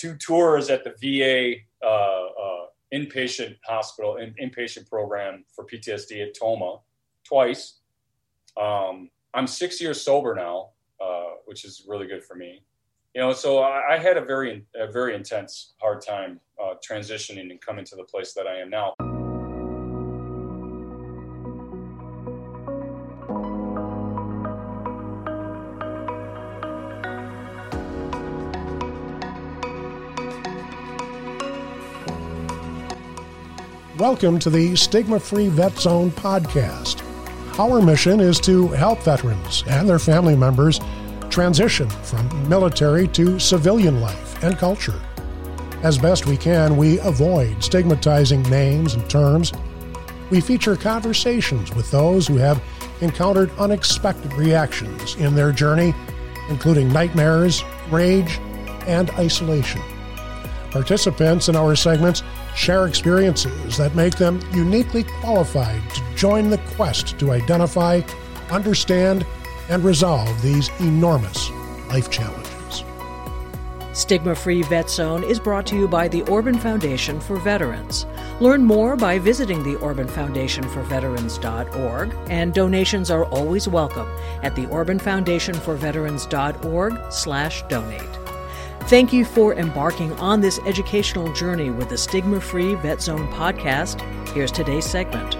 two tours at the VA uh, uh, inpatient hospital, in, inpatient program for PTSD at Tomah twice. Um, I'm six years sober now, uh, which is really good for me. You know, so I, I had a very, a very intense, hard time uh, transitioning and coming to the place that I am now. Welcome to the Stigma Free Vet Zone podcast. Our mission is to help veterans and their family members transition from military to civilian life and culture. As best we can, we avoid stigmatizing names and terms. We feature conversations with those who have encountered unexpected reactions in their journey, including nightmares, rage, and isolation. Participants in our segments share experiences that make them uniquely qualified to join the quest to identify, understand, and resolve these enormous life challenges. Stigma Free Vet Zone is brought to you by the Orban Foundation for Veterans. Learn more by visiting the Orban Foundation for Veterans.org, and donations are always welcome at the Orban Foundation for Veterans.org slash donate. Thank you for embarking on this educational journey with the Stigma Free Vet Zone podcast. Here's today's segment.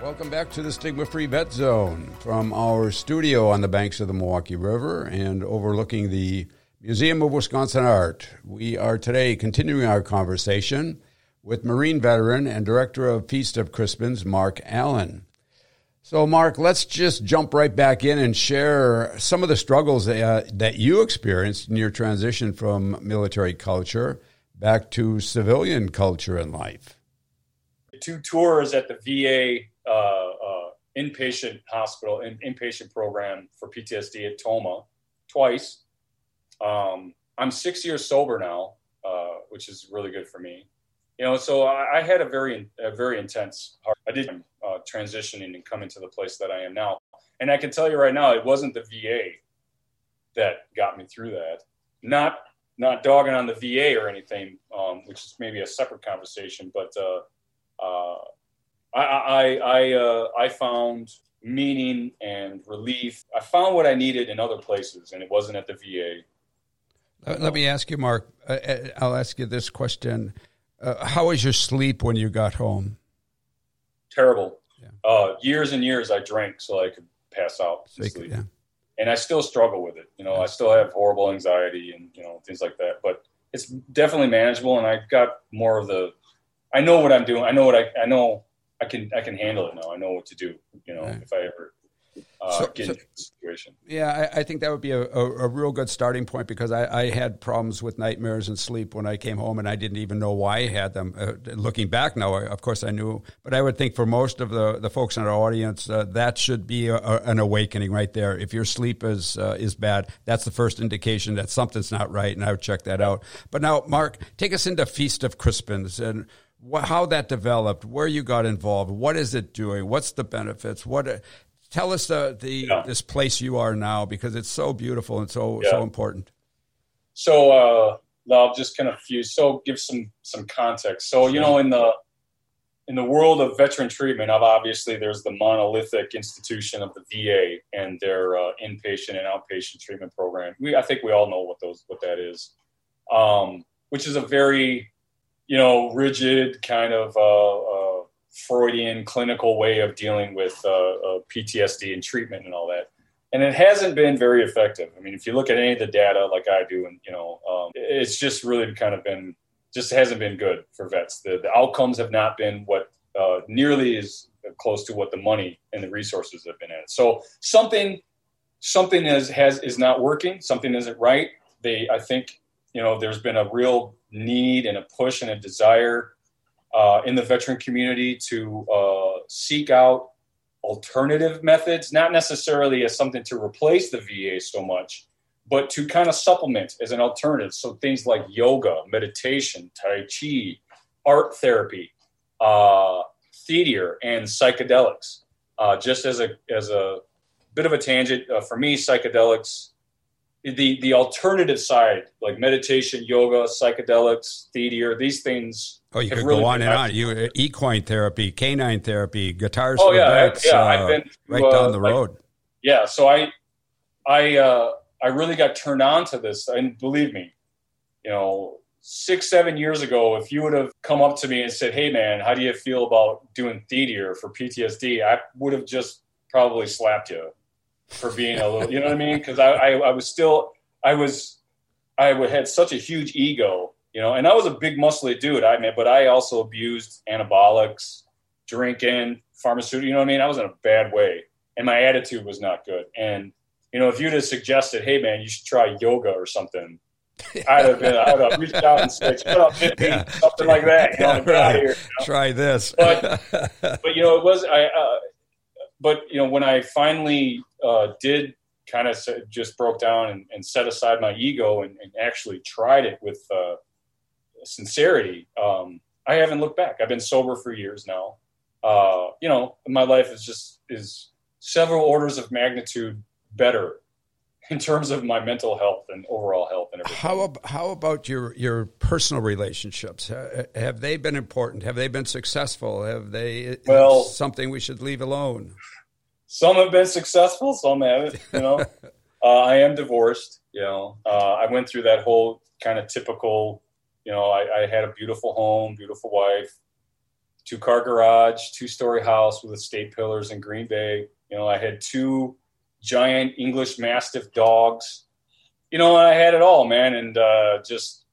Welcome back to the Stigma Free Vet Zone from our studio on the banks of the Milwaukee River and overlooking the Museum of Wisconsin Art. We are today continuing our conversation with Marine veteran and director of Feast of Crispins, Mark Allen. So, Mark, let's just jump right back in and share some of the struggles that, uh, that you experienced in your transition from military culture back to civilian culture and life. Two tours at the VA uh, uh, inpatient hospital, in, inpatient program for PTSD at Tomah twice. Um, I'm six years sober now, uh, which is really good for me. You know, so I, I had a very, a very intense. Heart. I did uh, transitioning and coming to the place that I am now. And I can tell you right now, it wasn't the VA that got me through that. Not not dogging on the VA or anything, um, which is maybe a separate conversation. But uh, uh, I I I, uh, I found meaning and relief. I found what I needed in other places, and it wasn't at the VA. Let, me ask you, Mark. Uh, uh, I'll ask you this question: How was your sleep when you got home? terrible. Yeah. Uh, years and years I drank so I could pass out and sleep. Yeah. And I still struggle with it. You know, yeah. I still have horrible anxiety and you know things like that. But it's definitely manageable, and I got more of the. I know what I'm doing. I know what I. I know I can. I can handle it now. I know what to do. You know, right. if I ever uh, so, so, situation. Yeah, I, I, think that would be a, a, a, real good starting point because I, I, had problems with nightmares and sleep when I came home, and I didn't even know why I had them. Uh, looking back now, of course, I knew, but I would think for most of the, the folks in our audience, uh, that should be a, an awakening right there. If your sleep is uh, is bad, that's the first indication that something's not right, and I would check that out. But now, Mark, take us into Feast of Crispins and how that developed, where you got involved, what is it doing, what's the benefits, what Tell us the, the yeah. this place you are now because it's so beautiful and so yeah. so important. So uh, I'll just kind of fuse. So give some some context. So you know in the in the world of veteran treatment, obviously there's the monolithic institution of the VA and their uh, inpatient and outpatient treatment program. We I think we all know what those what that is, um, which is a very you know rigid kind of uh, uh Freudian clinical way of dealing with uh, uh, PTSD and treatment and all that. And it hasn't been very effective. I mean, if you look at any of the data, like I do, and you know, um, it's just really kind of been just hasn't been good for vets. The, the outcomes have not been what uh, nearly as close to what the money and the resources have been at. So something something is has is not working. Something isn't right. They, I think, you know, there's been a real need and a push and a desire uh, in the veteran community to uh, seek out alternative methods, not necessarily as something to replace the VA so much, but to kind of supplement as an alternative. So things like yoga, meditation, Tai Chi, art therapy, uh, theater, and psychedelics, uh, just as a as a bit of a tangent uh, for me. Psychedelics, the the alternative side, like meditation, yoga, psychedelics, theater, these things. Oh, you could really go on and on. You uh, equine therapy, canine therapy, guitars. Oh yeah, vets, yeah. Uh, I've been right down the road. Yeah, so I, I, uh, I really got turned on to this, and believe me, you know, six, seven years ago, if you would have come up to me and said, "Hey, man, how do you feel about doing theater for PTSD?" I would have just probably slapped you for being a little, you know what I mean? Because I, I, I, was still, I was, I had such a huge ego, you know, and I was a big muscly dude. I mean, but I also abused anabolics, drinking, pharmaceutical. You know what I mean? I was in a bad way, and my attitude was not good. And you know, if you'd have suggested, "Hey, man, you should try yoga or something," I'd have been, I'd have reached out and said, "Shut up, yeah. something like that." You know, right. here, you know? Try this. but, but you know, it was I. Uh, but you know, when I finally uh, did kind of just broke down and, and, set aside my ego and, and actually tried it with uh, sincerity, um, I haven't looked back. I've been sober for years now. Uh, you know, my life is just is several orders of magnitude better in terms of my mental health and overall health and everything. How how about your your personal relationships? Have they been important? Have they been successful? Have they well something we should leave alone? Some have been successful, some haven't. You know, uh, I am divorced. You know, uh, I went through that whole kind of typical. You know, I, I had a beautiful home, beautiful wife, two car garage, two story house with estate pillars in Green Bay. You know, I had two giant English Mastiff dogs. You know, I had it all, man, and uh, just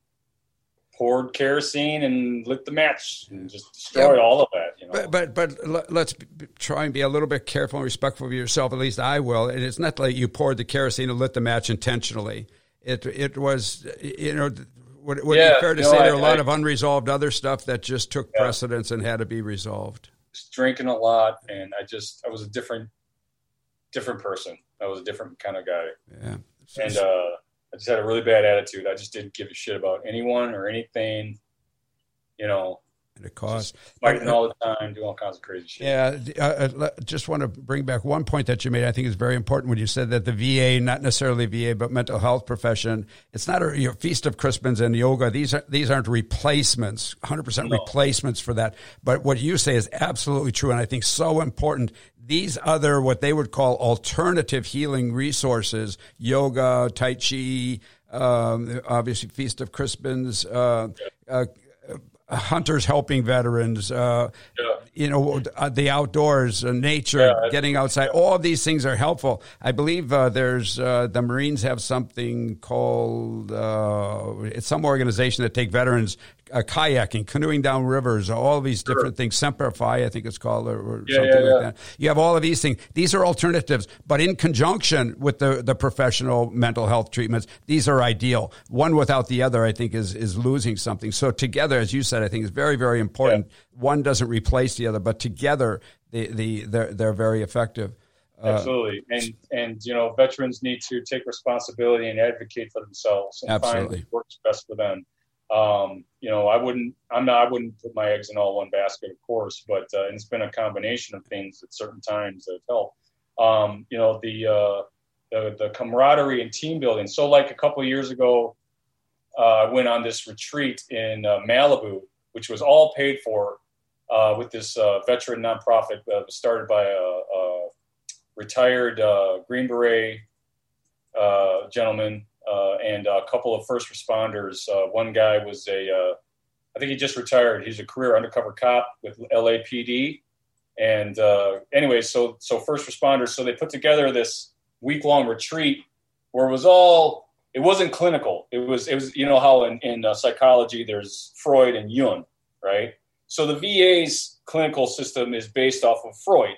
poured kerosene and lit the match and just destroyed yeah, all of that. You know? But but, but let's try and be a little bit careful and respectful of yourself. At least I will. And it's not like you poured the kerosene and lit the match intentionally. It it was you know. Would, would yeah, be fair to say there are a lot I, of unresolved other stuff that just took yeah. precedence and had to be resolved. Drinking a lot, and I just I was a different different person. I was a different kind of guy. Yeah. And uh, I just had a really bad attitude. I just didn't give a shit about anyone or anything. You know, and it costs fighting all the time, doing all kinds of crazy shit. Yeah, uh, just want to bring back one point that you made. I think is very important when you said that the VA, not necessarily VA, but mental health profession, it's not a you know, feast of Crispins and yoga. These are these aren't replacements, hundred percent replacements for that. But what you say is absolutely true, and I think so important. These other what they would call alternative healing resources, yoga, tai chi, um, obviously Feast of Crispins, uh, uh, hunters helping veterans, uh, yeah. You know, uh, the outdoors, uh, nature, yeah, getting outside. All of these things are helpful. I believe uh, there's uh, the Marines have something called uh, it's some organization that take veterans uh, kayaking, canoeing down rivers, all of these different sure. things. Semper Fi, I think it's called, or, or yeah, something like that. You have all of these things. These are alternatives, but in conjunction with the, the professional mental health treatments, these are ideal. One without the other, I think, is is losing something. So together, as you said, I think is very very important. One doesn't replace the other, but together, the the they're, they're very effective. Uh, Absolutely, and and you know, veterans need to take responsibility and advocate for themselves and absolutely. find what works best for them. Um, you know, I wouldn't, I'm not, I wouldn't put my eggs in all one basket, of course, but uh, it's been a combination of things at certain times that have helped. Um, you know, the, uh, the, the camaraderie and team building. So, like a couple years ago, uh, I went on this retreat in uh, Malibu, which was all paid for uh, with this uh, veteran nonprofit started by a, a retired Green Beret gentleman uh, and a couple of first responders. Uh, one guy was a, uh, I think he just retired. He's a career undercover cop with LAPD. And uh, anyway, so so first responders. So they put together this week long retreat where it was all. It wasn't clinical. It was it was you know how in in uh, psychology there's Freud and Jung, right? So the VA's clinical system is based off of Freud,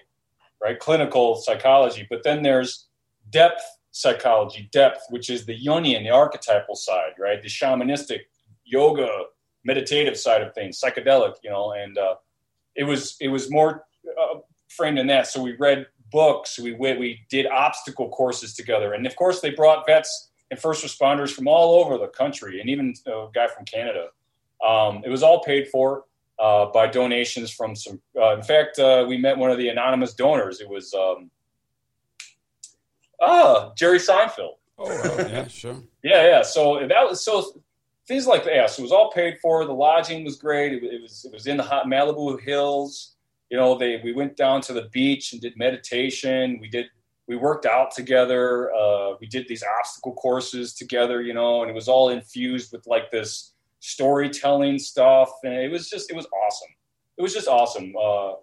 right? Clinical psychology. But then there's depth psychology depth, which is the Jungian, the archetypal side, right? The shamanistic yoga, meditative side of things, psychedelic, you know, and uh, it was it was more uh, framed in that. So we read books, we we did obstacle courses together, and of course they brought vets and first responders from all over the country, and even a guy from Canada. Um, it was all paid for uh, by donations from some. Uh, in fact, uh, we met one of the anonymous donors. It was um, Ah, Jerry Seinfeld. Oh, yeah, sure. Yeah, yeah. So that was so things like that. Yeah, so it was all paid for. The lodging was great. It, it was it was in the hot Malibu hills. You know, they we went down to the beach and did meditation. We did we worked out together. Uh, we did these obstacle courses together. You know, and it was all infused with like this storytelling stuff, and it was just it was awesome. It was just awesome. Uh,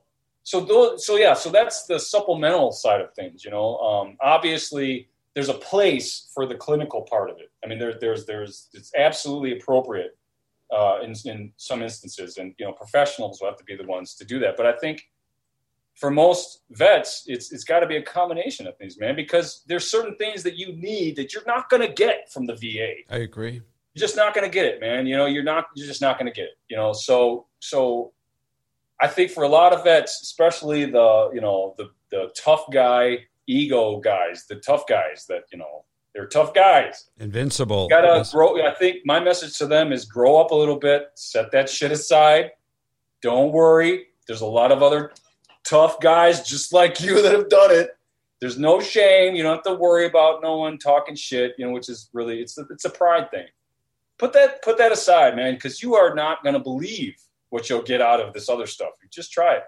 so those, so yeah, so that's the supplemental side of things. You know, um, obviously there's a place for the clinical part of it. I mean, there, there's there's it's absolutely appropriate uh, in in some instances, and you know, professionals will have to be the ones to do that. But I think for most vets, it's it's got to be a combination of things, man, because there's certain things that you need that you're not going to get from the VA. I agree. You're just not going to get it, man. You know, you're not you're just not going to get it. You know, so so I think for a lot of vets, especially the you know the the tough guy ego guys, the tough guys that you know they're tough guys. Invincible. You gotta grow. I think my message to them is grow up a little bit, set that shit aside. Don't worry. There's a lot of other tough guys just like you that have done it. There's no shame. You don't have to worry about no one talking shit. You know, which is really it's a, it's a pride thing. Put that put that aside, man, because you are not going to believe what you'll get out of this other stuff. You just try it.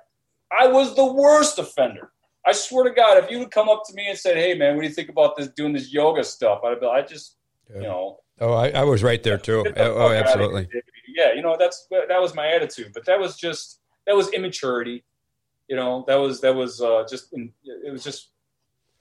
I was the worst offender. I swear to God, if you would come up to me and said, "Hey, man, what do you think about this doing this yoga stuff?" I'd be, I just, yeah. you know. Oh, I, I was right there too. Oh, absolutely. Yeah, you know that's that was my attitude, but that was just that was immaturity. You know, that was that was uh, just it was just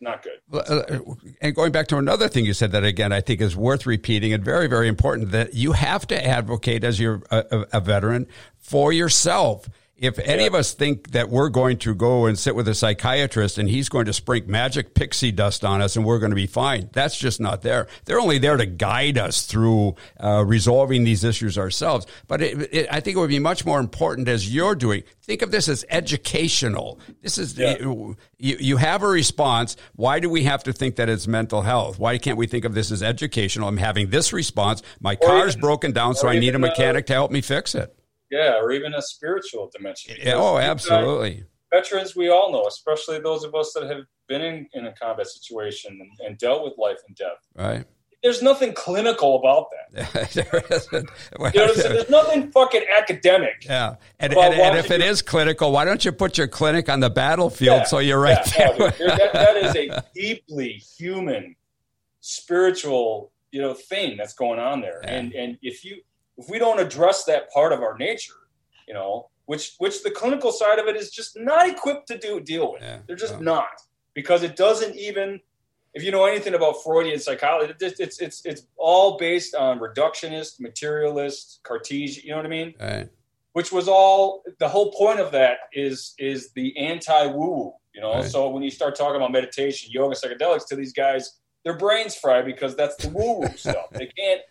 not good. Uh, and going back to another thing you said that again, I think is worth repeating and very, very important that you have to advocate as you're a, a veteran for yourself if any yeah. of us think that we're going to go and sit with a psychiatrist and he's going to sprinkle magic pixie dust on us and we're going to be fine, that's just not there. They're only there to guide us through uh, resolving these issues ourselves. But it, it, I think it would be much more important as you're doing. Think of this as educational. This is yeah. you, you have a response. Why do we have to think that it's mental health? Why can't we think of this as educational? I'm having this response. My car's broken down, so I need a mechanic to help me fix it. Yeah, or even a spiritual dimension. Yeah, oh, absolutely. Veterans, we all know, especially those of us that have been in, in a combat situation and, and dealt with life and death. Right there's nothing clinical about that. there isn't. Well, you know, so there's nothing fucking academic. Yeah, and, and, and if it is clinical, why don't you put your clinic on the battlefield yeah, so you're right yeah, there? Yeah, that, that is a deeply human, spiritual, you know, thing that's going on there. And and if you if we don't address that part of our nature, you know, which which the clinical side of it is just not equipped to do deal with. Yeah, They're just not because it doesn't even. If you know anything about Freudian psychology, it's it's it's, it's all based on reductionist, materialist, Cartesian. You know what I mean? Right. Which was all the whole point of that is is the anti woo woo. You know, right. so when you start talking about meditation, yoga, psychedelics to these guys, their brains fry because that's the woo woo stuff. They can't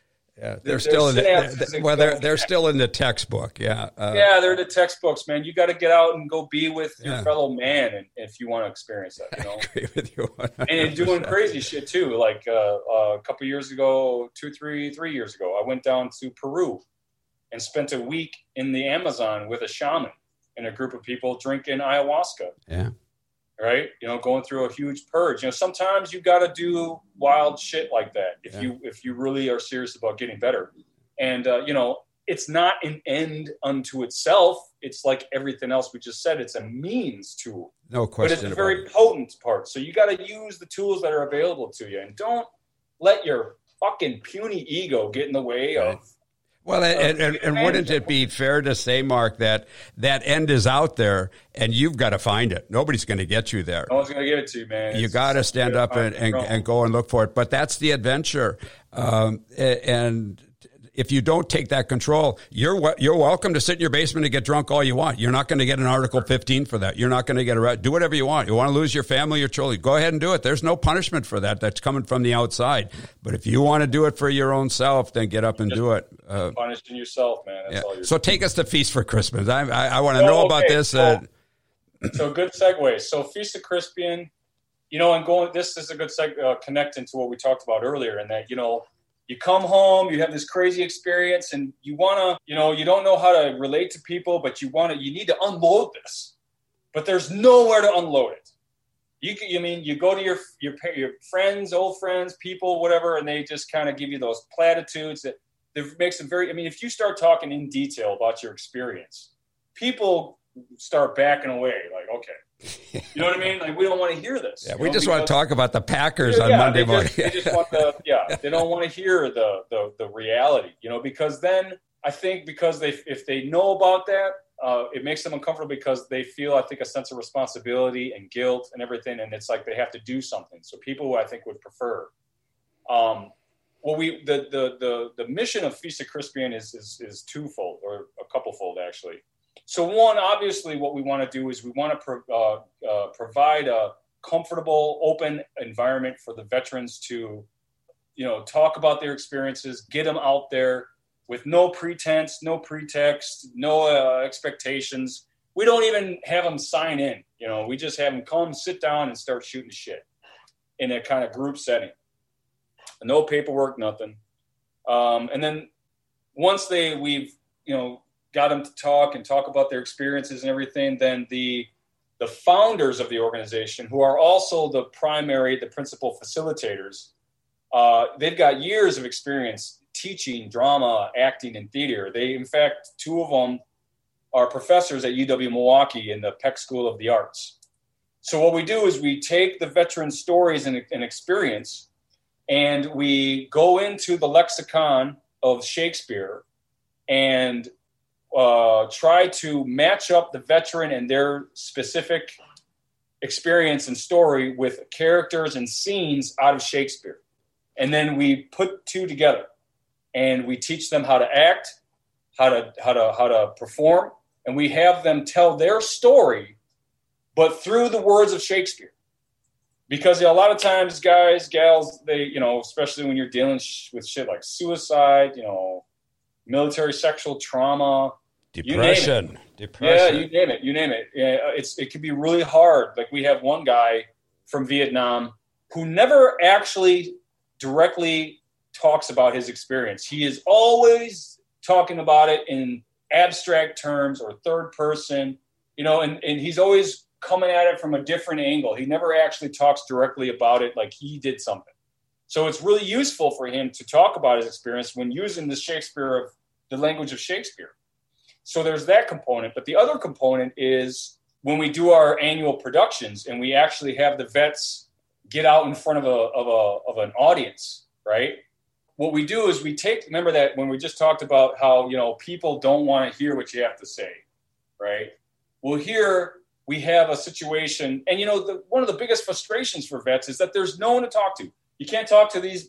yeah, they're, they're still in the they're, well, they're they're still in the textbok. Yeah, uh, yeah, they're the textbooks, man. You got to get out and go be with your yeah. fellow man, and if you want to experience that, you know. I agree with you. 100%. And doing crazy shit too. Like uh, uh, a couple years ago, two, three, three years ago, I went down to Peru and spent a week in the Amazon with a shaman and a group of people drinking ayahuasca. Yeah right? You know, going through a huge purge. You know, sometimes you got to do wild shit like that if yeah. you if you really are serious about getting better. And uh, you know, it's not an end unto itself. It's like everything else we just said. It's a means to. No question. But it's a very it. potent part. So you got to use the tools that are available to you, and don't let your fucking puny ego get in the way right. of well, and, and, and, wouldn't it be fair to say, Mark, that that end is out there and you've got to find it? Nobody's going to get you there. No one's going to give it to you, man. You got to stand up and, and, and, go and look for it. But that's the adventure. Um, and if you don't take that control, you're you're welcome to sit in your basement and get drunk all you want. You're not going to get an Article 15 for that. You're not going to get a do whatever you want. You want to lose your family, your children, go ahead and do it. There's no punishment for that. That's coming from the outside. But if you want to do it for your own self, then get up and Just do it. Uh, punishing yourself, man. That's yeah. so take us to Feast for Crispins. I, I, I want to know okay. about this. Uh, so good segue. So Feast of Crispian, you know, and going. This is a good seg- uh, connecting to what we talked about earlier, and that you know you come home, you have this crazy experience, and you want to, you know, you don't know how to relate to people, but you want to, you need to unload this, but there's nowhere to unload it. You you mean you go to your your your friends, old friends, people, whatever, and they just kind of give you those platitudes that that makes them very. I mean, if you start talking in detail about your experience, people start backing away. Like, okay, you know what I mean? Like, we don't want to hear this. Yeah, we know, just want to talk about the Packers yeah, on Monday morning. Just, they just want the yeah. They don't want to hear the the the reality. You know, because then I think because they if they know about that, uh, it makes them uncomfortable because they feel I think a sense of responsibility and guilt and everything, and it's like they have to do something. So people I think would prefer. Um, well, we the the the the mission of Feast of Crispian is is is twofold or a couplefold actually. So one, obviously, what we want to do is we want to pro- uh, uh, provide a comfortable, open environment for the veterans to, you know, talk about their experiences, get them out there with no pretense, no pretext, no uh, expectations. We don't even have them sign in. You know, we just have them come, sit down, and start shooting shit in a kind of group setting. No paperwork, nothing. Um, and then once they we've you know got them to talk and talk about their experiences and everything, then the the founders of the organization, who are also the primary, the principal facilitators, uh, they've got years of experience teaching drama, acting, and theater. They, in fact, two of them are professors at UW Milwaukee in the Peck School of the Arts. So what we do is we take the veteran stories and, and experience, and we go into the lexicon of Shakespeare and uh, try to match up the veteran and their specific experience and story with characters and scenes out of Shakespeare. And then we put two together and we teach them how to act, how to how to how to perform, and we have them tell their story, but through the words of Shakespeare. Because a lot of times, guys, gals, they you know, especially when you're dealing sh- with shit like suicide, you know, military sexual trauma, depression, depression. Yeah, you name it. You name it. Yeah, it's it can be really hard. Like we have one guy from Vietnam who never actually directly talks about his experience. He is always talking about it in abstract terms or third person, you know, and, and he's always coming at it from a different angle. He never actually talks directly about it like he did something. So it's really useful for him to talk about his experience when using the Shakespeare of the language of Shakespeare. So there's that component. But the other component is when we do our annual productions and we actually have the vets get out in front of a of a of an audience, right? What we do is we take remember that when we just talked about how, you know, people don't want to hear what you have to say, right? Well, here we have a situation and you know, the, one of the biggest frustrations for vets is that there's no one to talk to. You can't talk to these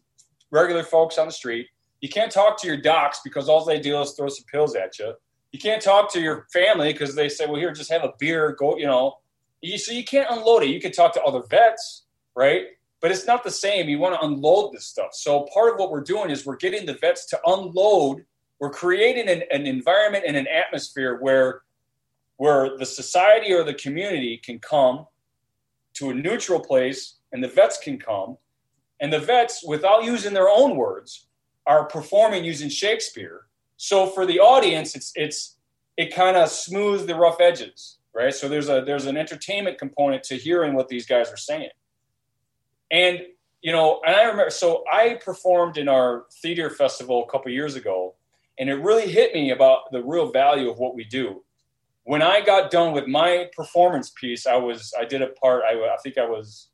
regular folks on the street. You can't talk to your docs because all they do is throw some pills at you. You can't talk to your family because they say, "Well, here, just have a beer, go." You know, you, so you can't unload it. You can talk to other vets, right? But it's not the same. You want to unload this stuff. So part of what we're doing is we're getting the vets to unload. We're creating an, an environment and an atmosphere where where the society or the community can come to a neutral place and the vets can come and the vets without using their own words are performing using shakespeare so for the audience it's it's it kind of smooths the rough edges right? So there's a there's an entertainment component to hearing what these guys are saying. And you know and i remember so i performed in our theater festival a couple years ago and it really hit me about the real value of what we do. When i got done with my performance piece i was i did a part i, I think i was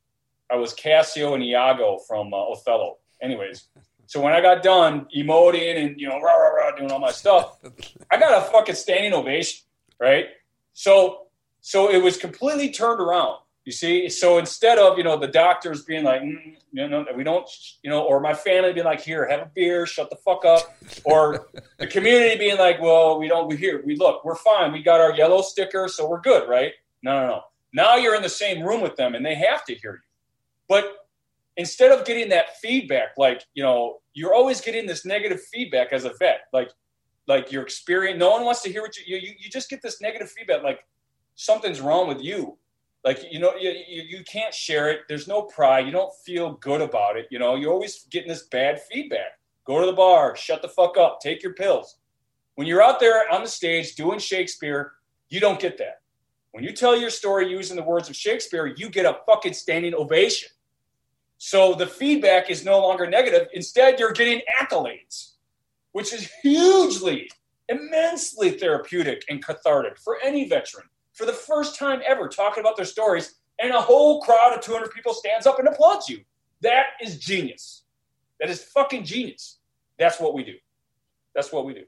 i was cassio and iago from uh, othello. Anyways so when I got done emoting and you know rah, rah, rah, doing all my stuff, I got a fucking standing ovation, right? So so it was completely turned around. You see, so instead of you know the doctors being like, mm, you know, we don't, you know, or my family being like, here, have a beer, shut the fuck up, or the community being like, well, we don't, we here, we look, we're fine, we got our yellow sticker, so we're good, right? No, no, no. Now you're in the same room with them, and they have to hear you. But instead of getting that feedback, like, you know, you're always getting this negative feedback as a vet, like, like your experience. No one wants to hear what you, you, you just get this negative feedback, like something's wrong with you. Like, you know, you, you, you can't share it. There's no pride. You don't feel good about it. You know, you're always getting this bad feedback. Go to the bar, shut the fuck up, take your pills. When you're out there on the stage doing Shakespeare, you don't get that. When you tell your story using the words of Shakespeare, you get a fucking standing ovation. So the feedback is no longer negative. Instead, you're getting accolades, which is hugely, immensely therapeutic and cathartic for any veteran. For the first time ever, talking about their stories, and a whole crowd of 200 people stands up and applauds you. That is genius. That is fucking genius. That's what we do. That's what we do.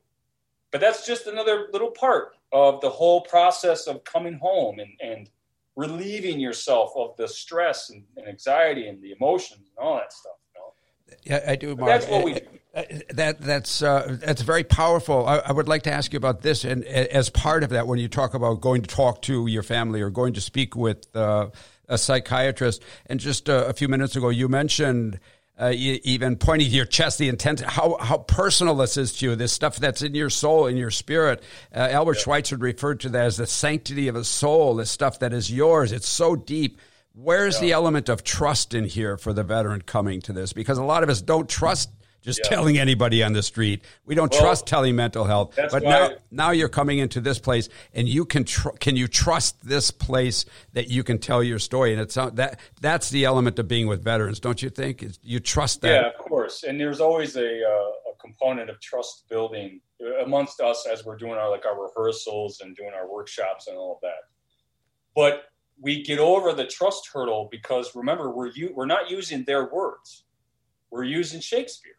But that's just another little part of the whole process of coming home and, and relieving yourself of the stress and, and anxiety and the emotions and all that stuff. You know? Yeah, I do. Mark. That's what we do. Uh, that that's uh, that's very powerful. I, I, would like to ask you about this, and as part of that, when you talk about going to talk to your family or going to speak with uh, a psychiatrist, and just uh, a few minutes ago, you mentioned uh, even pointing to your chest, the intent, how, how personal this is to you, this stuff that's in your soul, in your spirit. Uh, Albert yeah. Schweitzer referred to that as the sanctity of a soul, this stuff that is yours. It's so deep. Where's yeah. the element of trust in here for the veteran coming to this? Because a lot of us don't trust just yeah. telling anybody on the street. We don't well, trust telling mental health. But now, now you're coming into this place, and you can tr- can you trust this place that you can tell your story? And it's uh, that that's the element of being with veterans, don't you think? It's, you trust that. Yeah, of course. And there's always a, uh, a component of trust building amongst us as we're doing our like our rehearsals and doing our workshops and all of that. But we get over the trust hurdle because remember we're u- we're not using their words. We're using Shakespeare.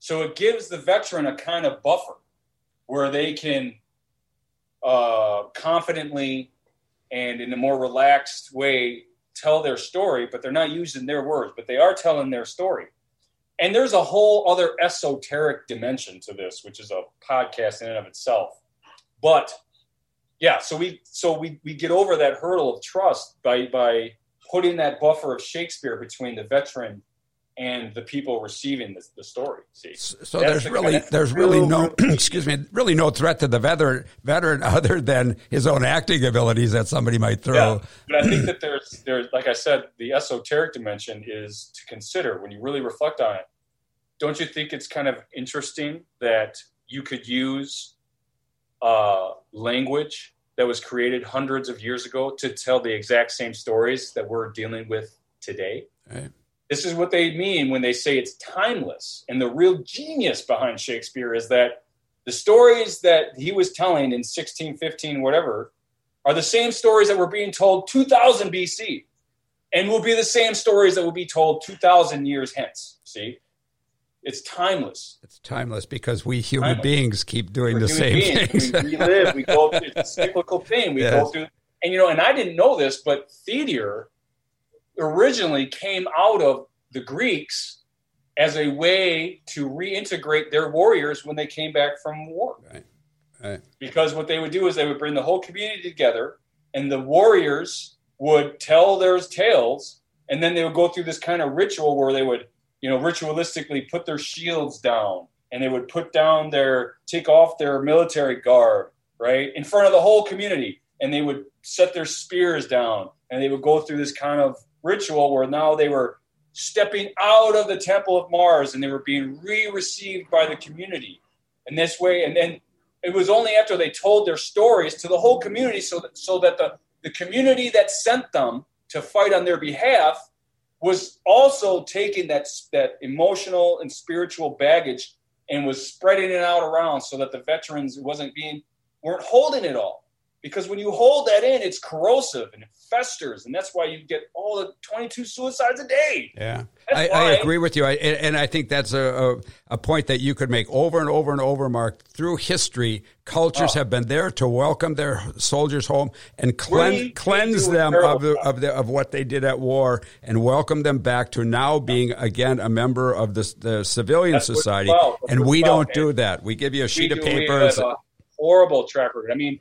So it gives the veteran a kind of buffer where they can uh, confidently and in a more relaxed way tell their story, but they're not using their words, but they are telling their story. And there's a whole other esoteric dimension to this, which is a podcast in and of itself. But yeah, so we so we we get over that hurdle of trust by by putting that buffer of Shakespeare between the veteran and the people receiving the, the story. See, so that's there's the, really there's really no excuse me really no threat to the veteran veteran other than his own acting abilities that somebody might throw. Yeah, but I think that there's there's like I said, the esoteric dimension is to consider when you really reflect on it. Don't you think it's kind of interesting that you could use uh, language that was created hundreds of years ago to tell the exact same stories that we're dealing with today? Right. This is what they mean when they say it's timeless. And the real genius behind Shakespeare is that the stories that he was telling in 1615, whatever, are the same stories that were being told 2000 BC and will be the same stories that will be told 2000 years hence. See? It's timeless. It's timeless because we human timeless. beings keep doing We're the same beings. things. We, we, live, we go through, it's a cyclical thing. We yes. go through, and you know, and I didn't know this, but Thetir originally came out of the Greeks as a way to reintegrate their warriors when they came back from war. Right. Right. Because what they would do is they would bring the whole community together, and the warriors would tell their tales, and then they would go through this kind of ritual where they would, you know, ritualistically put their shields down, and they would put down their, take off their military garb, right, in front of the whole community, and they would set their spears down, and they would go through this kind of ritual where now they were stepping out of the temple of Mars and they were being re-received by the community. And this way, and then it was only after they told their stories to the whole community so that, so that the, the community that sent them to fight on their behalf was also taking that, that emotional and spiritual baggage and was spreading it out around so that the veterans wasn't being weren't holding it all because when you hold that in, it's corrosive and it festers, and that's why you get all the 22 suicides a day. Yeah, I, I, agree with you, I, and I think that's a, a, a, point that you could make over and over and over, Mark. Through history, cultures oh. have been there to welcome their soldiers home and cleanse, cleanse them of, the, of, the, of what they did at war and welcome them back to now being again a member of the, the civilian that's society. And we don't do that. We give you a sheet of paper. horrible track record. I mean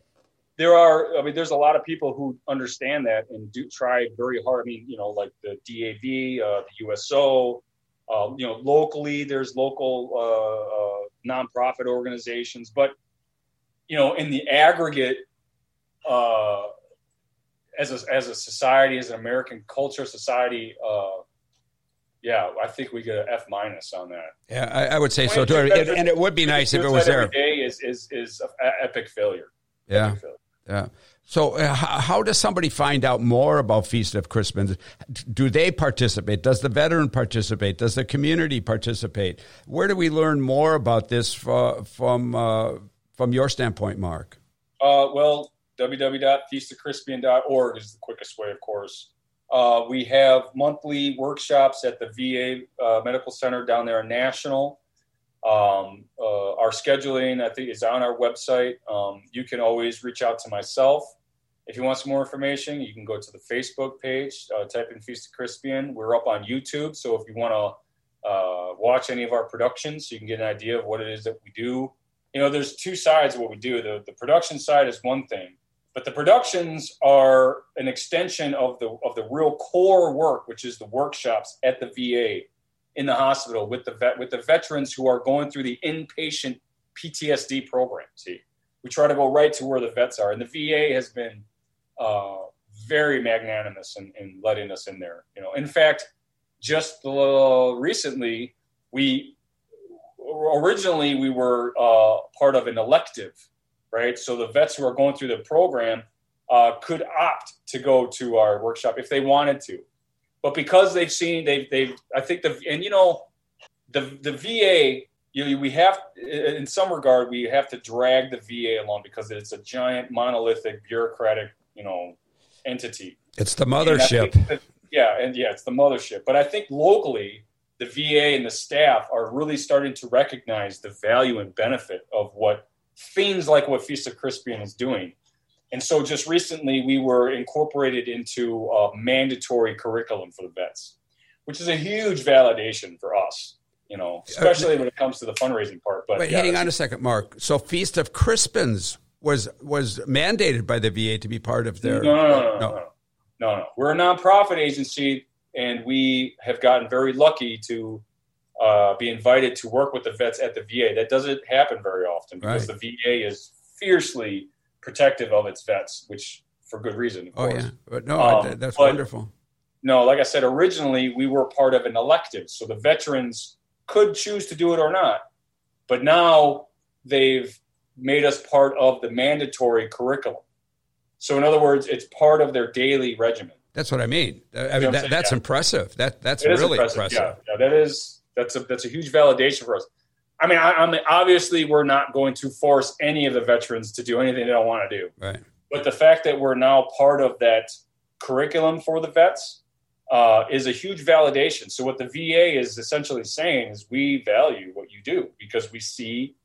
there are i mean there's a lot of people who understand that and do try very hard i mean you know like the dav uh, the uso uh, you know locally there's local uh, uh, nonprofit organizations but you know in the aggregate uh, as a, as a society as an american culture society uh, yeah, I think we get an F minus on that. Yeah, I, I would say so too. And, and, it would be nice if it was there. Day is is is epic failure. Yeah. Epic failure. Yeah. So, uh, how does somebody find out more about Feast of Crispian? Do they participate? Does the veteran participate? Does the community participate? Where do we learn more about this from from, uh, from your standpoint, Mark? Uh, well, www.feastofcrispian.org is the quickest way, of course. Uh, we have monthly workshops at the VA uh, Medical Center down there in National. Um, uh, our scheduling, I think, is on our website. Um, you can always reach out to myself if you want some more information, you can go to the Facebook page, uh, type in Feast of Crispian. We're up on YouTube, so if you want to uh, watch any of our productions, you can get an idea of what it is that we do. You know, there's two sides of what we do. The, the production side is one thing, but the productions are an extension of the of the real core work, which is the workshops at the VA, in the hospital with the vet with the veterans who are going through the inpatient PTSD program. See, we try to go right to where the vets are, and the VA has been uh, very magnanimous in, in, letting us in there. You know, in fact, just uh, recently we originally we were uh, part of an elective, right? So the vets who are going through the program uh, could opt to go to our workshop if they wanted to, but because they've seen they've they've I think the and you know the the VA you we have in some regard we have to drag the VA along because it's a giant monolithic bureaucratic you know entity. It's the mothership. That, yeah, and yeah, it's the mothership. But I think locally, the VA and the staff are really starting to recognize the value and benefit of what things like what Feast of Crispian is doing. And so, just recently, we were incorporated into a mandatory curriculum for the vets, which is a huge validation for us you know, especially when it comes to the fundraising part. But wait, yeah, hang on a second, Mark. So Feast of Crispians was was mandated by the VA to be part of their. No, no, no, no, no. no, no. We're a nonprofit agency, and we have gotten very lucky to uh, be invited to work with the vets at the VA. That doesn't happen very often because right. the VA is fiercely protective of its vets, which for good reason. oh course. yeah, but no, um, that's but, wonderful. No, like I said, originally we were part of an elective, so the veterans could choose to do it or not. But now they've made us part of the mandatory curriculum. So, in other words, it's part of their daily regimen. That's what I mean. I mean, that, that's yeah. impressive. That that's really impressive. impressive. Yeah. yeah, that is that's a that's a huge validation for us. I mean, I, I mean, obviously, we're not going to force any of the veterans to do anything they don't want to do. Right. But the fact that we're now part of that curriculum for the vets uh, is a huge validation. So what the VA is essentially saying is we value what you do because we see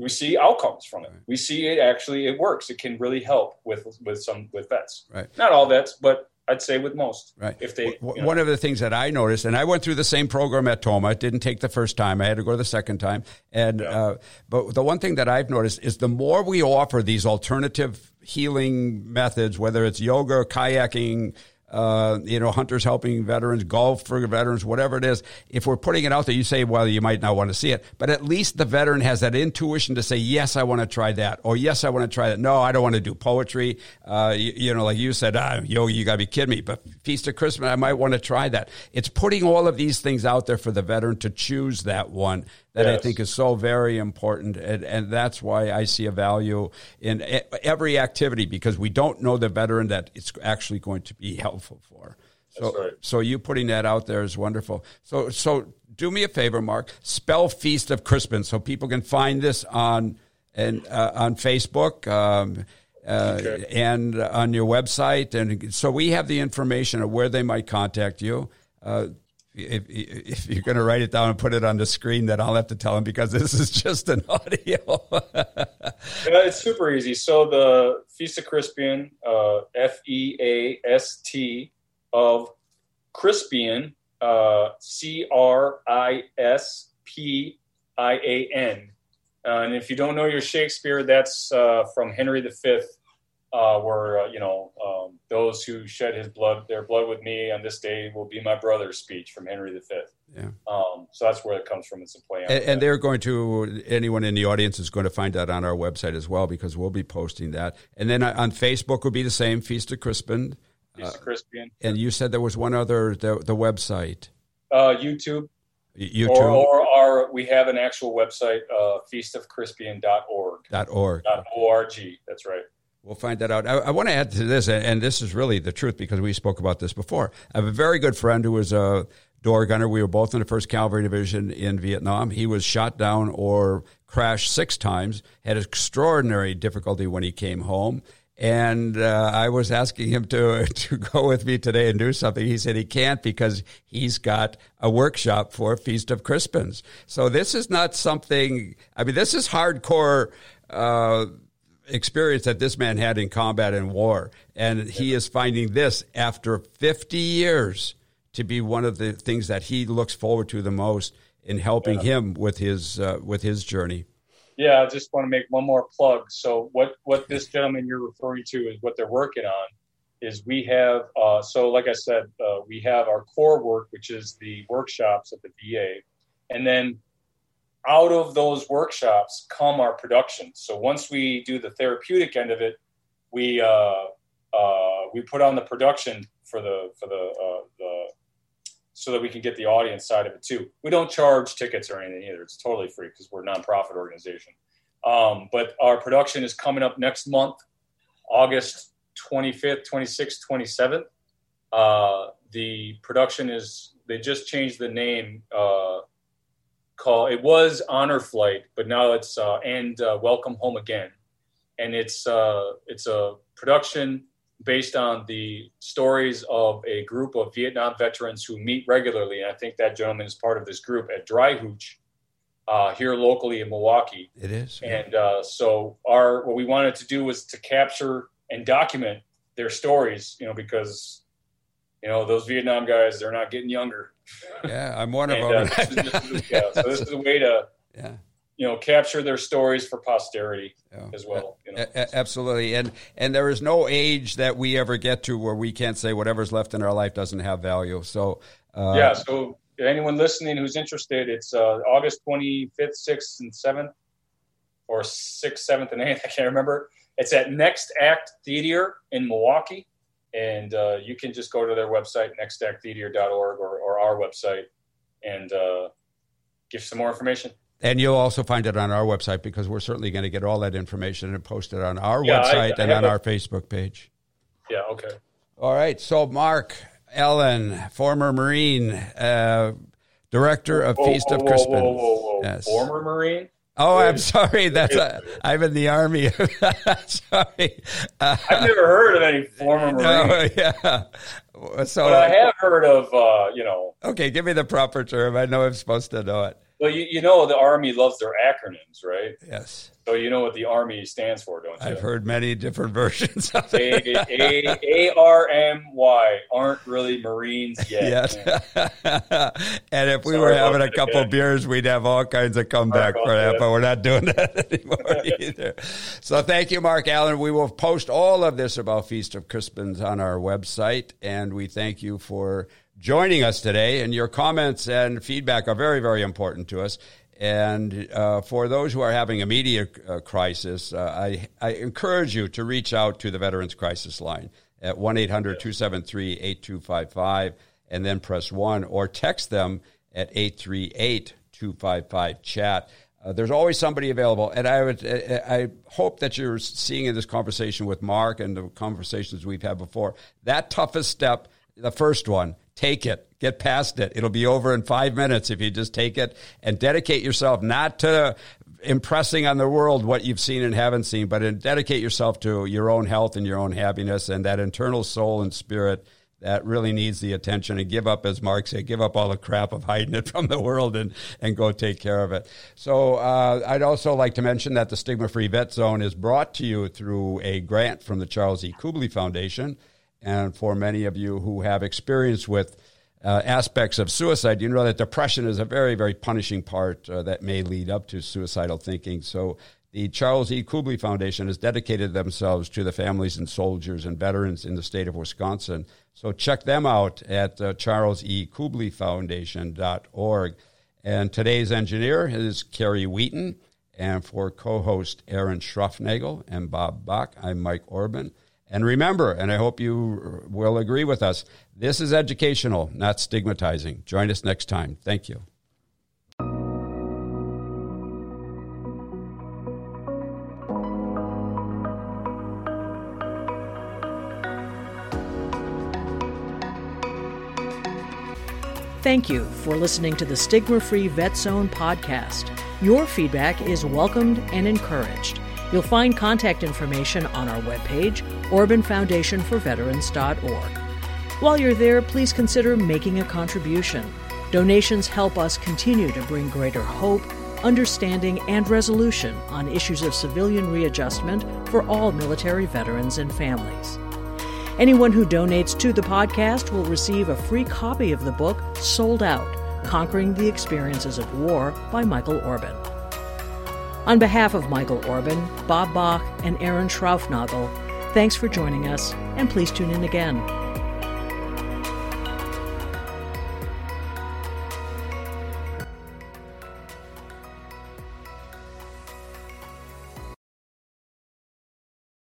we see outcomes from it. We see it actually it works. It can really help with with some with vets. Right. Not all vets, but I'd say with most. Right. If they w- one know. of the things that I noticed, and I went through the same program at Tomah. It didn't take the first time. I had to go the second time. And yeah. uh, but the one thing that I've noticed is the more we offer these alternative healing methods, whether it's yoga, kayaking, uh, you know, hunters helping veterans, golf for veterans, whatever it is. If we're putting it out there, you say, well, you might not want to see it, but at least the veteran has that intuition to say, yes, I want to try that, or yes, I want to try that. No, I don't want to do poetry. Uh, you, you, know, like you said, ah, yo, you got to be kidding me. But Feast of Crispins, I might want to try that. It's putting all of these things out there for the veteran to choose that one that yes. I think is so very important. And, and that's why I see a value in every activity because we don't know the veteran that it's actually going to be helpful for. So, right. so you putting that out there is wonderful. So, so do me a favor, Mark. Spell Feast of Crispin, so people can find this on and uh, on Facebook. Um, uh, okay. and on your website, and so we have the information of where they might contact you. Uh, if, if you're going to write it down and put it on the screen, then I'll have to tell him because this is just an audio. yeah, it's super easy. So the Feast of Crispian, uh, F E A S T of Crispian, uh, C R I S P I A N. Uh, and if you don't know your Shakespeare, that's uh, from Henry V uh, where uh, you know um, those who shed his blood, their blood with me on this day will be my brother's speech from Henry V. Yeah. Um, so that's where it comes from. It's a play. And, and, they're going to anyone in the audience is going to find that on our website as well because we'll be posting that. And then uh, on Facebook will be the same Feast of Crispian. Feast of Crispian. Uh, and you said there was one other the the website. Uh, YouTube. YouTube. Or, or our, we have an actual website, uh, feastofcrispian.org. Dot org. Dot org. That's right. We'll find that out. I, I want to add to this, and this is really the truth because we spoke about this before. I have a very good friend who was a door gunner. We were both in the 1st Cavalry Division in Vietnam. He was shot down or crashed six times, had extraordinary difficulty when he came home. And uh, I was asking him to to go with me today and do something. He said he can't because he's got a workshop for Feast of Crispins. So this is not something. I mean, this is hardcore. Uh, experience that this man had in combat and war. And he is finding this after 50 years to be one of the things that he looks forward to the most in helping yeah. him with his uh, with his journey. Yeah, I just want to make one more plug. So what what this gentleman you're referring to is what they're working on is we have uh, so like I said uh, we have our core work which is the workshops at the VA, and then out of those workshops come our production. So once we do the therapeutic end of it, we uh, uh, we put on the production for the for the uh, the so that we can get the audience side of it too. We don't charge tickets or anything either. It's totally free because we're a nonprofit organization. Um, but our production is coming up next month, August 25th, 26th, 27th. Uh, the production is, they just changed the name. Uh, call it was Honor Flight, but now it's uh, and uh, Welcome Home Again. And it's uh, it's a production based on the stories of a group of Vietnam veterans who meet regularly. And I think that gentleman is part of this group at Dryhootch uh, here locally in Milwaukee. It is. And uh, so our what we wanted to do was to capture and document their stories, you know, because you know those Vietnam guys they're not getting younger. Yeah, I'm one of them. Uh, yeah, so this is a way to yeah you know capture their stories for posterity yeah. as well you know? a- absolutely and and there is no age that we ever get to where we can't say whatever's left in our life doesn't have value so uh, yeah so anyone listening who's interested it's uh, august 25th 6th and 7th or 6th 7th and 8th i can't remember it's at next act theater in milwaukee and uh, you can just go to their website nextacttheater.org or, or our website and uh, give some more information and you'll also find it on our website because we're certainly going to get all that information and post it on our yeah, website I, I and on a, our Facebook page. Yeah, okay. All right. So, Mark Ellen, former Marine, uh, director of whoa, Feast whoa, of Crispin. Whoa, whoa, whoa, yes. Former Marine? Oh, I'm sorry. That's a, I'm in the army. sorry. Uh, I've never heard of any former Marine. No, yeah. So but I have heard of, uh, you know. Okay, give me the proper term. I know I'm supposed to know it. Well, you, you know the Army loves their acronyms, right? Yes. So you know what the Army stands for, don't you? I've heard many different versions of it. A R M Y aren't really Marines yet. Yes. and if we Sorry were having a couple beers, we'd have all kinds of comeback for that, that, but we're not doing that anymore either. So thank you, Mark Allen. We will post all of this about Feast of Crispins on our website, and we thank you for joining us today. And your comments and feedback are very, very important to us. And uh, for those who are having a media uh, crisis, uh, I, I encourage you to reach out to the Veterans Crisis Line at 1 800 273 8255 and then press 1 or text them at 838 255 chat. Uh, there's always somebody available, and I would I hope that you're seeing in this conversation with Mark and the conversations we've had before that toughest step, the first one, take it, get past it. It'll be over in five minutes if you just take it and dedicate yourself not to impressing on the world what you've seen and haven't seen, but dedicate yourself to your own health and your own happiness and that internal soul and spirit that really needs the attention and give up, as Mark said, give up all the crap of hiding it from the world and, and go take care of it. So uh, I'd also like to mention that the Stigma Free Vet Zone is brought to you through a grant from the Charles E. Kubly Foundation. And for many of you who have experience with uh, aspects of suicide, you know that depression is a very, very punishing part uh, that may lead up to suicidal thinking. So the Charles E. Kubly Foundation has dedicated themselves to the families and soldiers and veterans in the state of Wisconsin. So check them out at uh, charlesekublyfoundation.org. And today's engineer is Kerry Wheaton. And for co host Erin Schraufnagel and Bob Bach, I'm Mike Orban. And remember, and I hope you will agree with us, this is educational, not stigmatizing. Join us next time. Thank you. Thank you for listening to the Stigma Free Vet Zone podcast. Your feedback is welcomed and encouraged You'll find contact information on our webpage, OrbanFoundationForVeterans.org. While you're there, please consider making a contribution. Donations help us continue to bring greater hope, understanding, and resolution on issues of civilian readjustment for all military veterans and families. Anyone who donates to the podcast will receive a free copy of the book Sold Out Conquering the Experiences of War by Michael Orban. On behalf of Michael Orban, Bob Bach, and Erin Schraufnagel, thanks for joining us, and please tune in again.